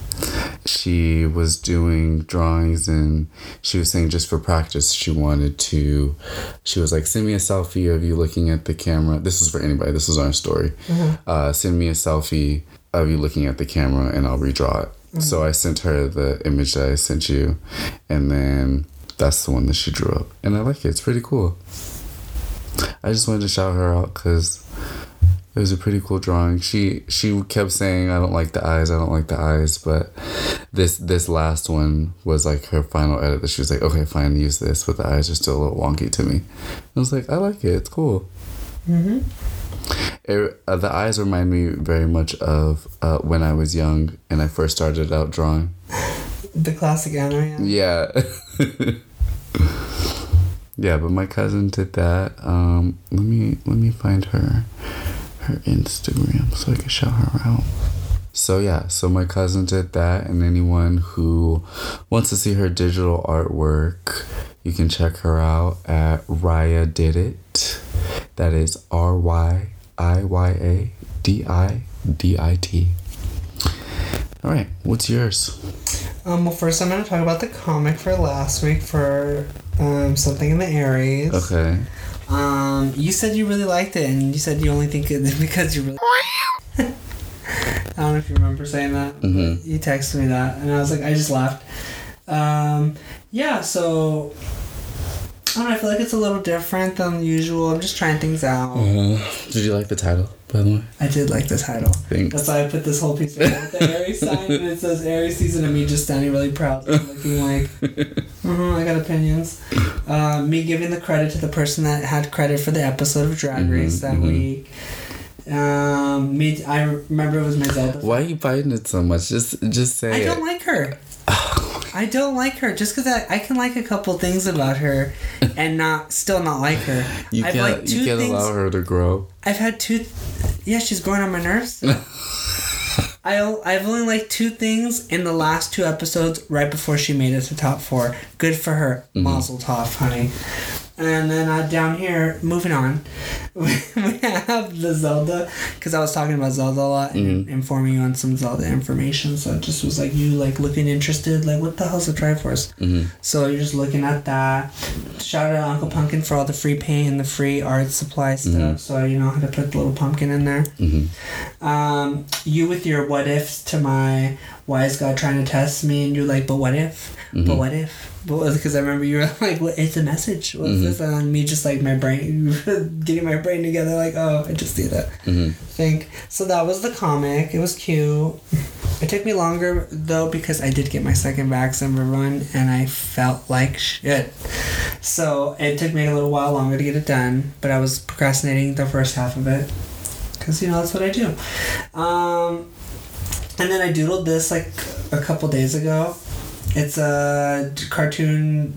She was doing drawings and she was saying just for practice she wanted to she was like send me a selfie of you looking at the camera. This is for anybody. This is our story. Uh-huh. uh, send me a selfie of you looking at the camera and i'll redraw it. So i sent her the image that i sent you and then that's the one that she drew up. And i like it. It's pretty cool. I just wanted to shout her out because it was a pretty cool drawing. She she kept saying I don't like the eyes, I don't like the eyes, but this this last one was like her final edit that she was like, okay, fine, use this, but the eyes are still a little wonky to me. I was like, I like it, it's cool. hmm It, uh, the eyes remind me very much of uh, when I was young and I first started out drawing. The classic anime. Yeah. yeah, but my cousin did that. Um, let me let me find her her Instagram so I can shout her out. So yeah, so my cousin did that, and anyone who wants to see her digital artwork, you can check her out at Raya Did It. That is R Y I Y A D I D I T. All right, what's yours? Um. Well, first I'm gonna talk about the comic for last week for um something in the Aries. Okay. Um. You said you really liked it, and you said you only think it because you really. I don't know if you remember saying that. Mhm. You texted me that, and I was like, I just laughed. Um. Yeah. So. I don't know. I feel like it's a little different than usual. I'm just trying things out. Uh, did you like the title, by the way? I did like the title. Thanks. That's why I put this whole piece together with the Aries sign, and it says Aries season, and me just standing really proud, looking like, uh I got opinions. Uh, me giving the credit to the person that had credit for the episode of Drag Mhm, Race that mhm. week. Um, me, I remember it was my Zelda. Why are you biting it so much? Just just say I it. don't like her. I don't like her just because I, I can like a couple things about her and not still not like her. you I've can't you can't things- allow her to grow. I've had two. Th- yeah, she's growing on my nerves. I I've only liked two things in the last two episodes right before she made it to top four. Good for her. Mazel tov, honey. And then uh, down here, moving on, we have the Zelda because I was talking about Zelda a lot and informing you on some Zelda information. So it just was like you like looking interested, like what the hell's a Triforce? Mhm. So you're just looking at that. Shout out to Uncle Pumpkin for all the free paint and the free art supply stuff. So you know how to put the little pumpkin in there. Mhm. Um, you with your what ifs to my why is God trying to test me? And you're like, but what if? Mm-hmm. But what if? Because I remember you were like, what? It's a message. What's Mm-hmm. this? And me just like my brain, getting my brain together. Like, oh, I just did that Mm-hmm. think. So that was the comic. It was cute. It took me longer though because I did get my second vaccine run and I felt like shit. So it took me a little while longer to get it done, but I was procrastinating the first half of it because you know that's what I do. Um, and then I doodled this like a couple days ago. It's a cartoon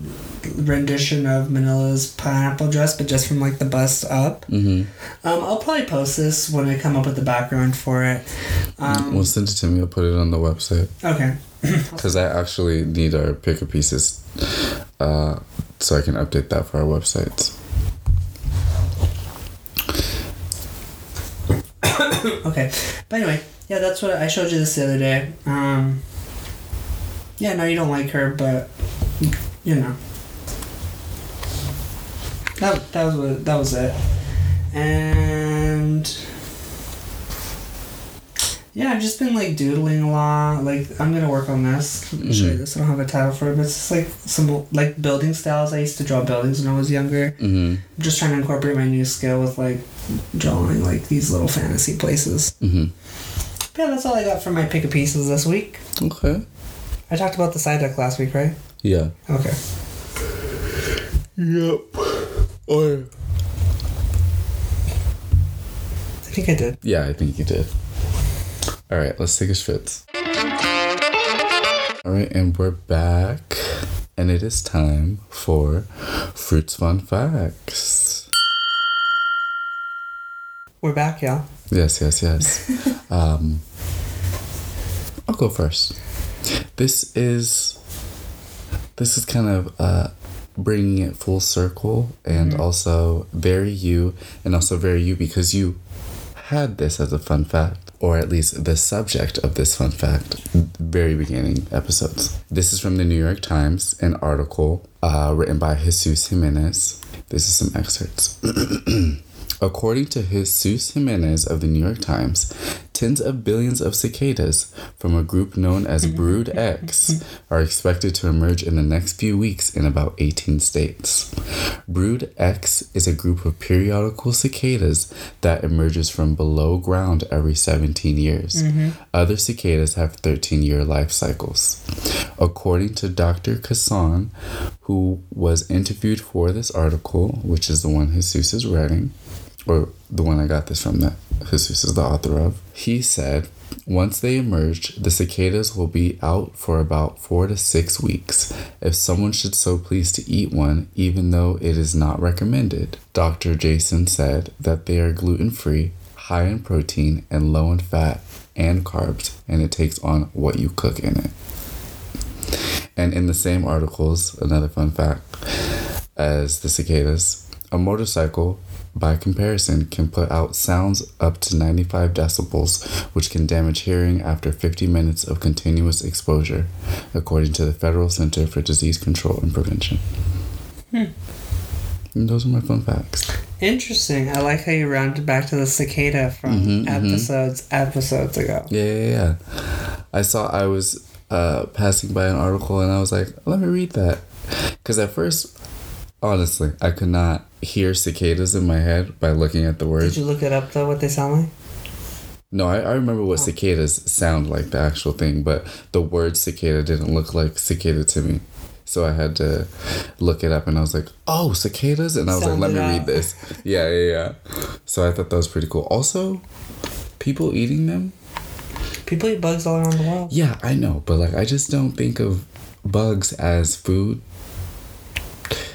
rendition of Manila's pineapple dress, but just from like the bust up. Mm-hmm. Um, I'll probably post this when I come up with the background for it. Um, well, send it to me. I'll put it on the website okay. because I actually need our pick of pieces, uh, so I can update that for our websites. Okay. But anyway, yeah, that's what I showed you this the other day. Um, yeah, no, you don't like her, but you know. That, that was what, that was it, and yeah, I've just been like doodling a lot. Like I'm gonna work on this. Me show you Mhm. this. I don't have a title for it, but it's just like some like building styles. I used to draw buildings when I was younger. Mm-hmm. I'm just trying to incorporate my new skill with like drawing like these little fantasy places. Mm-hmm. Yeah, that's all I got for my pick of pieces this week. Okay. I talked about the side deck last week, right? Yeah. Okay. Yep. Or I think I did. yeah, I think you did. All right, let's take a schwitz. All right, and we're back, and it is time for fruits fun facts. We're back, y'all. Yes, yes, yes. um, I'll go first. This is this is kind of uh, bringing it full circle, and also very you, and also very you because you had this as a fun fact, or at least the subject of this fun fact, very beginning episodes. This is from the New York Times, an article uh, written by Jesus Jimenez. This is some excerpts. According to Jesus Jimenez of the New York Times, tens of billions of cicadas from a group known as mm-hmm. Brood X mm-hmm. are expected to emerge in the next few weeks in about 18 states. Brood X is a group of periodical cicadas that emerges from below ground every 17 years. Mm-hmm. Other cicadas have 13 year life cycles. According to Dr. Kassan, who was interviewed for this article, which is the one Jesus is writing, or the one I got this from that Jesus is the author of, he said, once they emerge, the cicadas will be out for about four to six weeks. If someone should so please to eat one, even though it is not recommended, Dr. Jason said that they are gluten free, high in protein, and low in fat and carbs, and it takes on what you cook in it. And in the same articles, another fun fact as the cicadas, a motorcycle, by comparison, can put out sounds up to 95 decibels, which can damage hearing after 50 minutes of continuous exposure, according to the Federal Center for Disease Control and Prevention. And those are my fun facts. Interesting. I like how you rounded back to the cicada from Mhm, mhm. episodes episodes ago. Yeah, yeah, yeah. I saw I was uh, passing by an article and I was like, let me read that. Because at first, honestly, I could not hear cicadas in my head by looking at the word. Did you look it up though? What they sound like? No, I, I remember what oh. cicadas sound like, the actual thing, but the word cicada didn't look like cicada to me. So I had to look it up and I was like, oh, cicadas? And I was Sound like, let me out. read this. Yeah, yeah, yeah. So I thought that was pretty cool. Also, people eating them? People eat bugs all around the world. Yeah, I know, but like I just don't think of bugs as food.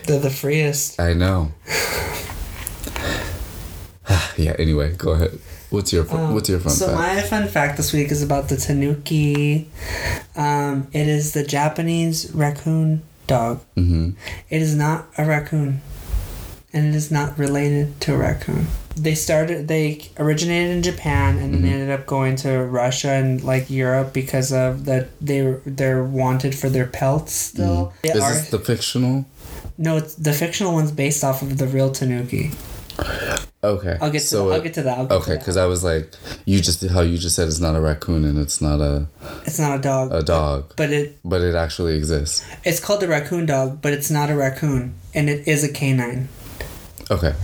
They're the freest. I know. yeah, anyway, go ahead. What's your fun, Um, what's your fun so fact? my fun fact this week is about the tanuki. Um, it is the Japanese raccoon dog. mm-hmm. It is not a raccoon, and it is not related to a raccoon. They started. They originated in Japan, and then they Mhm. ended up going to Russia and like Europe because of that. They they're wanted for their pelts still. They Mm-hmm. Is are- this the fictional? No, it's, the fictional one's based off of the real tanuki. Okay. I'll get to so I'll get to that. I'll get Okay, because. I was like, you just how you just said it's not a raccoon and it's not a it's not a dog, a dog, but it but it actually exists. it's called the raccoon dog, but it's not a raccoon, and it is a canine. Okay.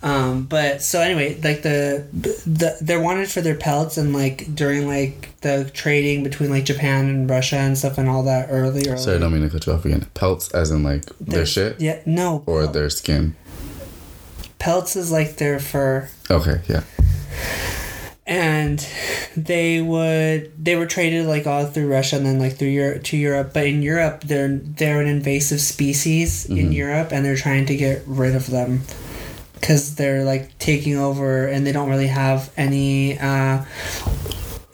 Um, but so anyway, like the, the they're wanted for their pelts and like during like the trading between like Japan and Russia and stuff and all that earlier. Sorry, I don't mean to cut you off again. Pelts, as in like their There's- shit Yeah, no. or their skin. pelts is like their fur, Okay, yeah. and they would they were traded like all through Russia and then like through Europe to Europe. But in Europe, they're they're an invasive species in Mhm. Europe, and they're trying to get rid of them because they're like taking over, and they don't really have any uh,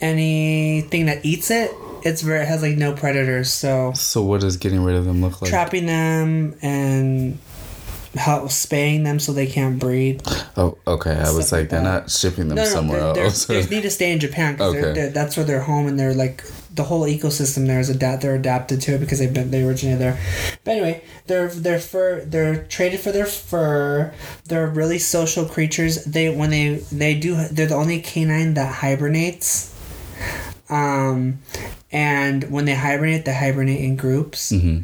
anything that eats it. It's very it has like no predators, so So what does getting rid of them look like? trapping them and how spaying them so they can't breed. Oh, okay. I was like like, they're not shipping them No, no, somewhere they're, they're, they need to stay in Japan because Okay. that's where they're home and they're like the whole ecosystem there is adapt. They're adapted to it because they've been they originated there. But anyway, they're they're fur. They're traded for their fur. They're really social creatures. They when they they do they're the only canine that hibernates. Um, and when they hibernate, they hibernate in groups hmm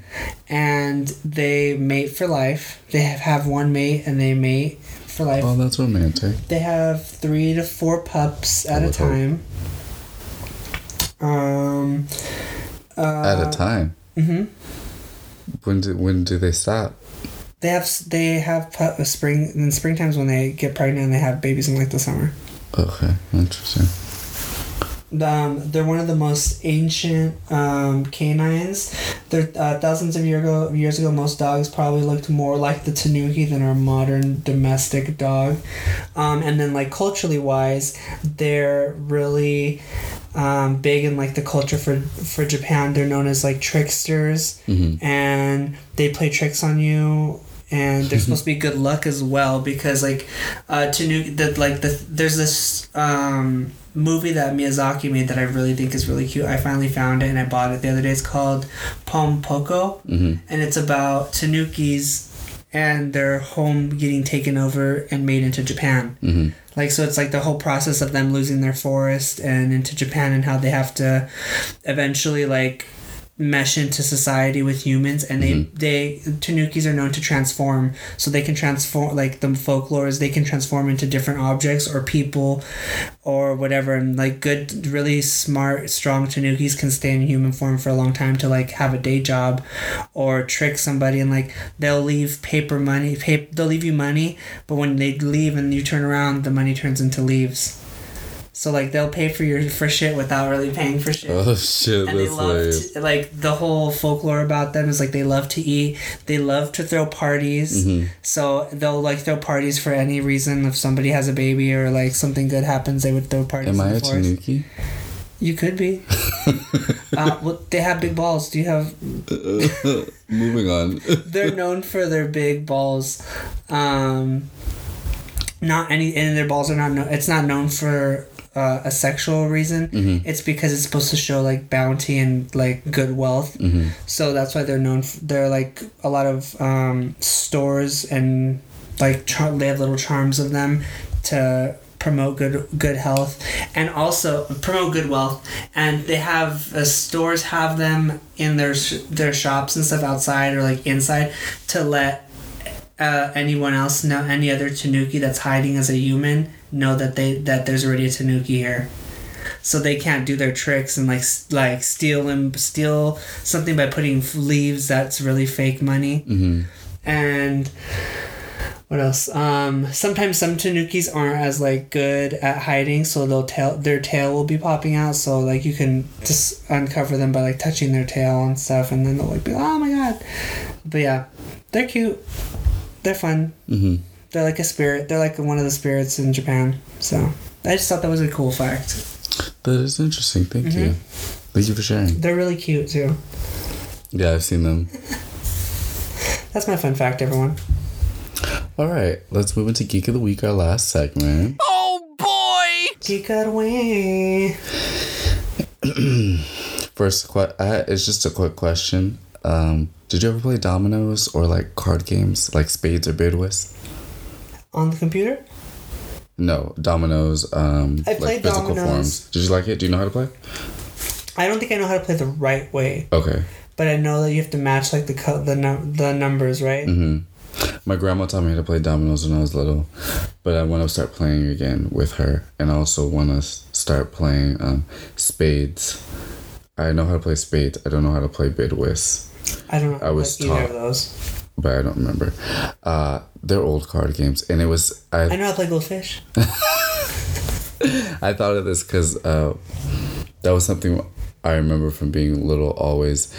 and they mate for life. They have, have one mate and they mate for life. Oh, that's romantic. They have three to four pups at a time. hope. Um, uh, At a time. hmm When do when do they stop? They have they have uh, spring in spring times when they get pregnant and they have babies in like the summer. Okay, interesting. Um, they're one of the most ancient um, canines. They're uh, thousands of year ago, years ago. Most dogs probably looked more like the Tanuki than our modern domestic dog. Um, and then, like culturally wise, they're really um, big in like the culture for for Japan. They're known as like tricksters, hmm and they play tricks on you. And they're supposed to be good luck as well because like uh, Tanuki, that like the there's this um, movie that Miyazaki made that I really think is really cute. I finally found it and I bought it the other day. It's called Pom Poko, hmm and it's about Tanukis and their home getting taken over and made into Japan. hmm Like so, it's like the whole process of them losing their forest and into Japan, and how they have to eventually like mesh into society with humans and they Mhm. they tanukis are known to transform. So they can transform like the folklore is they can transform into different objects or people or whatever. And like good really smart strong tanukis can stay in human form for a long time to like have a day job or trick somebody. And like they'll leave paper money pay, they'll leave you money but when they leave and you turn around the money turns into leaves so like they'll pay for your for shit without really paying for shit Oh shit, and they that's love hilarious. to, like the whole folklore about them is like they love to eat they love to throw parties Mhm. so they'll like throw parties for any reason if somebody has a baby or like something good happens they would throw parties Am in I the a forest. tanuki? you could be uh, well, they have big balls do you have Moving on. they're known for their big balls um not any and their balls are not no, it's not known for uh, a sexual reason Mhm. it's because it's supposed to show like bounty and like good wealth. Hmm so that's why they're known f they're like a lot of um, stores and like char- they have little charms of them to promote good good health and also promote good wealth. And they have uh, stores have them in their sh- their shops and stuff outside or like inside to let uh, anyone else know any other tanuki that's hiding as a human know that they that there's already a tanuki here. So they can't do their tricks and like like steal and steal something by putting leaves that's really fake money. Hmm and what else? Um sometimes some tanukis aren't as like good at hiding so they'll tail their tail will be popping out so like you can just uncover them by like touching their tail and stuff and then they'll like be oh my god. But yeah they're cute they're fun hmm they're like a spirit they're like one of the spirits in japan so i just thought that was a cool fact That is interesting. Thank Mm-hmm. you. Thank you for sharing. they're really cute too Yeah, I've seen them. that's my fun fact everyone All right, let's move into Geek of the Week, our last segment. Oh boy! Geek it away. First, que- uh, it's just a quick question. Um, did you ever play dominoes or like card games, like spades or bid whist? On the computer? No, dominoes. Um, I played Dominoes. Did you like it? Do you know how to play? I don't think I know how to play the right way, Okay. but I know that you have to match like the co- the num- the numbers, right? Mm hmm My grandma taught me how to play dominoes when I was little, but I want to start playing again with her, and I also want to start playing um, spades. I know how to play spades. I don't know how to play bid whist, I don't know. I was like either taught- of those. but I don't remember. Uh, they're old card games, and it was I I know how to play goldfish. I thought of this because uh, that was something I remember from being little. Always,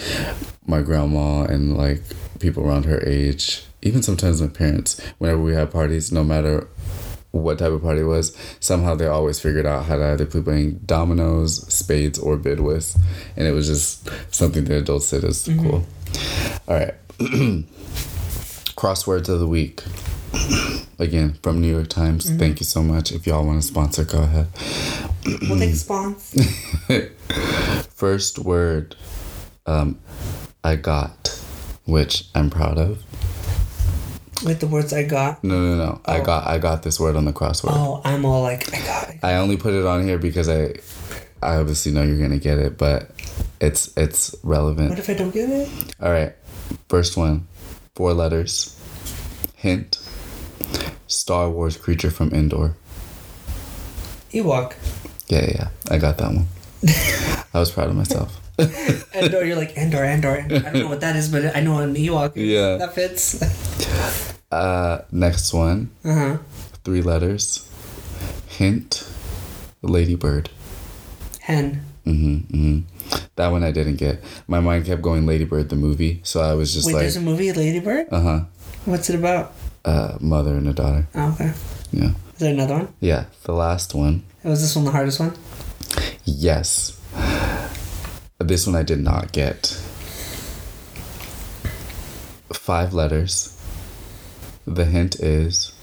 my grandma and like people around her age, even sometimes my parents, whenever we had parties, no matter what type of party it was, somehow they always figured out how to either play playing dominoes, spades, or bid whist, and it was just something the adults said is cool. All right, crosswords of the week. Again, from New York Times. Thank you so much. If y'all want to sponsor, go ahead. we'll take spons. First word, um, I got, which I'm proud of. With the words I got. No, no, no. I Oh. got, I got this word on the crossword. Oh, I'm all like I got it. I only put it on here because I, I obviously know you're gonna get it, but it's it's relevant. What if I don't get it? All right, first one, four letters. Hint. Star Wars creature from Endor. Ewok. Yeah, yeah, yeah. I got that one. I was proud of myself. Endor, you're like Endor, Endor, Endor. I don't know what that is, but I know an Ewok. Yeah. That fits. Uh, next one, Uh huh. three letters. Hint. Ladybird. Hen. hmm hmm That one I didn't get. My mind kept going Ladybird the movie, so I was just Wait, like, there's a movie, Ladybird? uh huh, What's it about? uh, mother and a daughter. Oh, okay. Yeah, Is there another one? yeah. The last one, Was this one the hardest one? yes. This one I did not get. Five letters. The hint is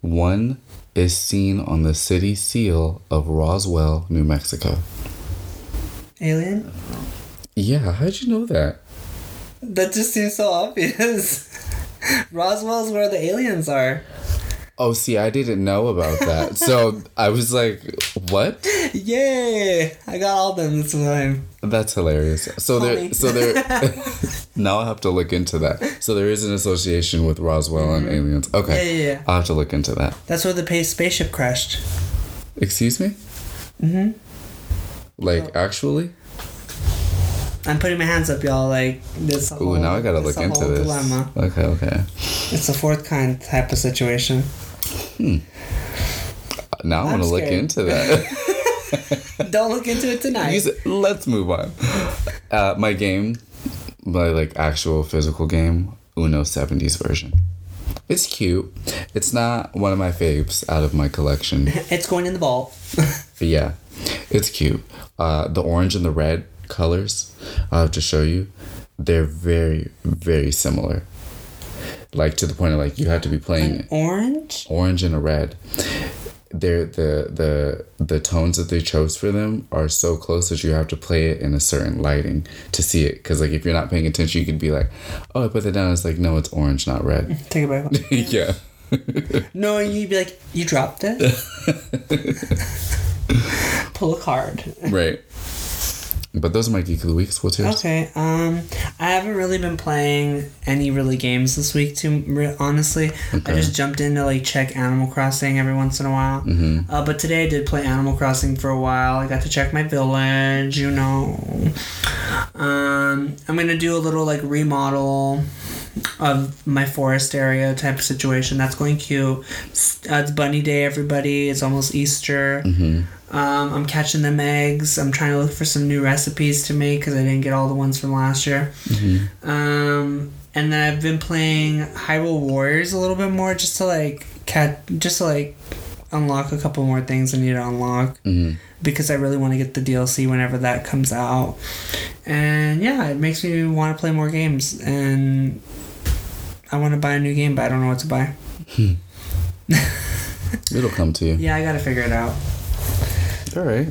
one is seen on the city seal of Roswell, New Mexico. Alien? Yeah, how'd you know that? That just seems so obvious. Roswell's where the aliens are. Oh, see, I didn't know about that. so I was like, what? Yay! I got all them this time. That's hilarious. So Funny. there, so there. now I have to look into that. So there is an association with Roswell and aliens. Okay, Yeah, yeah, yeah. I'll have to look into that. That's where the spaceship crashed. Excuse me. Mm-hmm. Like actually? I'm putting my hands up, y'all. Like this. Ooh, now I gotta look into whole this. Dilemma. Okay, okay. It's a fourth kind type of situation. Hmm. Now I I'm want to look into that. Don't look into it tonight. Let's move on. Uh, my game, my like actual physical game, Uno 70s version. It's cute. It's not one of my faves out of my collection. It's going in the ball. But yeah, it's cute. Uh, the orange and the red colors, I'll have to show you. They're very, very similar. Like to the point of like you have to be playing Orange. orange and a red. They're the the the tones that they chose for them are so close that you have to play it in a certain lighting to see it. Because like if you're not paying attention, you could be like, "Oh, I put that down." It's like, no, it's orange, not red. Take it back. yeah. no, you'd be like, you dropped it. Pull a card. Right. But those are my geek of the weeks. What's yours? Okay. Um, I haven't really been playing any really games this week. Too re- honestly, I just jumped in to like check Animal Crossing every once in a while. Mm-hmm. Uh, but today I did play Animal Crossing for a while. I got to check my village. You know. Um, I'm gonna do a little like remodel of my forest area type of situation. That's going cute. It's, uh, it's Bunny Day, everybody. It's almost Easter. Mm-hmm. Um, I'm catching them eggs. I'm trying to look for some new recipes to make because I didn't get all the ones from last year. Mm-hmm. Um, and then I've been playing Hyrule Warriors a little bit more just to like cat, just to like unlock a couple more things I need to unlock Mm-hmm. because I really want to get the DLC whenever that comes out. And yeah, it makes me want to play more games and I want to buy a new game, but I don't know what to buy. It'll come to you. Yeah, I gotta figure it out. All right.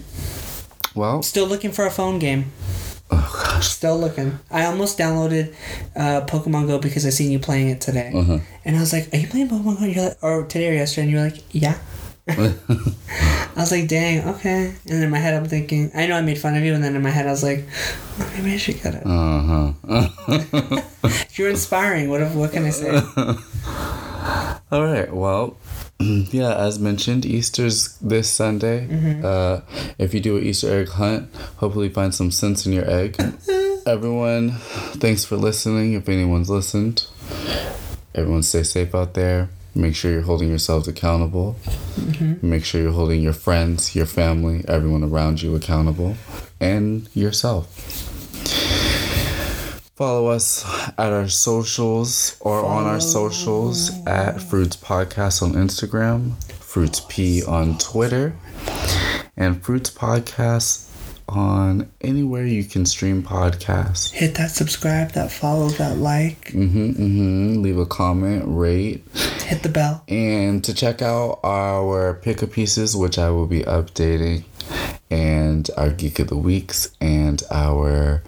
Well, Still looking for a phone game. oh gosh. Still looking. I almost downloaded uh, Pokemon Go because I seen you playing it today, Uh huh. and I was like, "Are you playing Pokemon Go?" You're like, or today or yesterday, and you're like, "Yeah." I was like, dang, okay. And in my head, I'm thinking, I know I made fun of you, and then in my head, I was like, oh, maybe I should get it. Uh huh. You're inspiring. What what can I say? All right. Well, yeah, as mentioned, Easter's this Sunday. Uh, if you do an Easter egg hunt, hopefully find some sense in your egg. Everyone, thanks for listening. If anyone's listened, everyone stay safe out there. Make sure you're holding yourselves accountable. Make sure you're holding your friends, your family, everyone around you accountable, and yourself. Follow us at our socials or on our socials at Fruits Podcast on Instagram, Fruits P on Twitter, and Fruits Podcast on anywhere you can stream podcasts. Hit that subscribe, that follow, that like, Mm-hmm, mm-hmm. Leave a comment, rate, hit the bell. and to check out our pick of pieces, which I will be updating, and our geek of the weeks, and our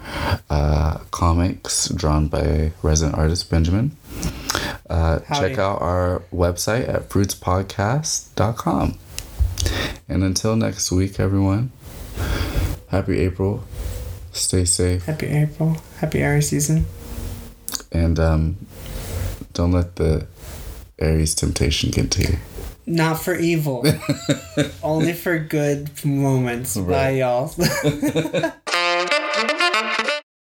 uh, comics drawn by resident artist Benjamin. Uh, check out our website at fruitspodcast.com. And until next week, everyone, happy April. Stay safe. Happy April. Happy Aries season. And um, don't let the Aries temptation get to you. Not for evil. Only for good moments. Bye, Right. y'all.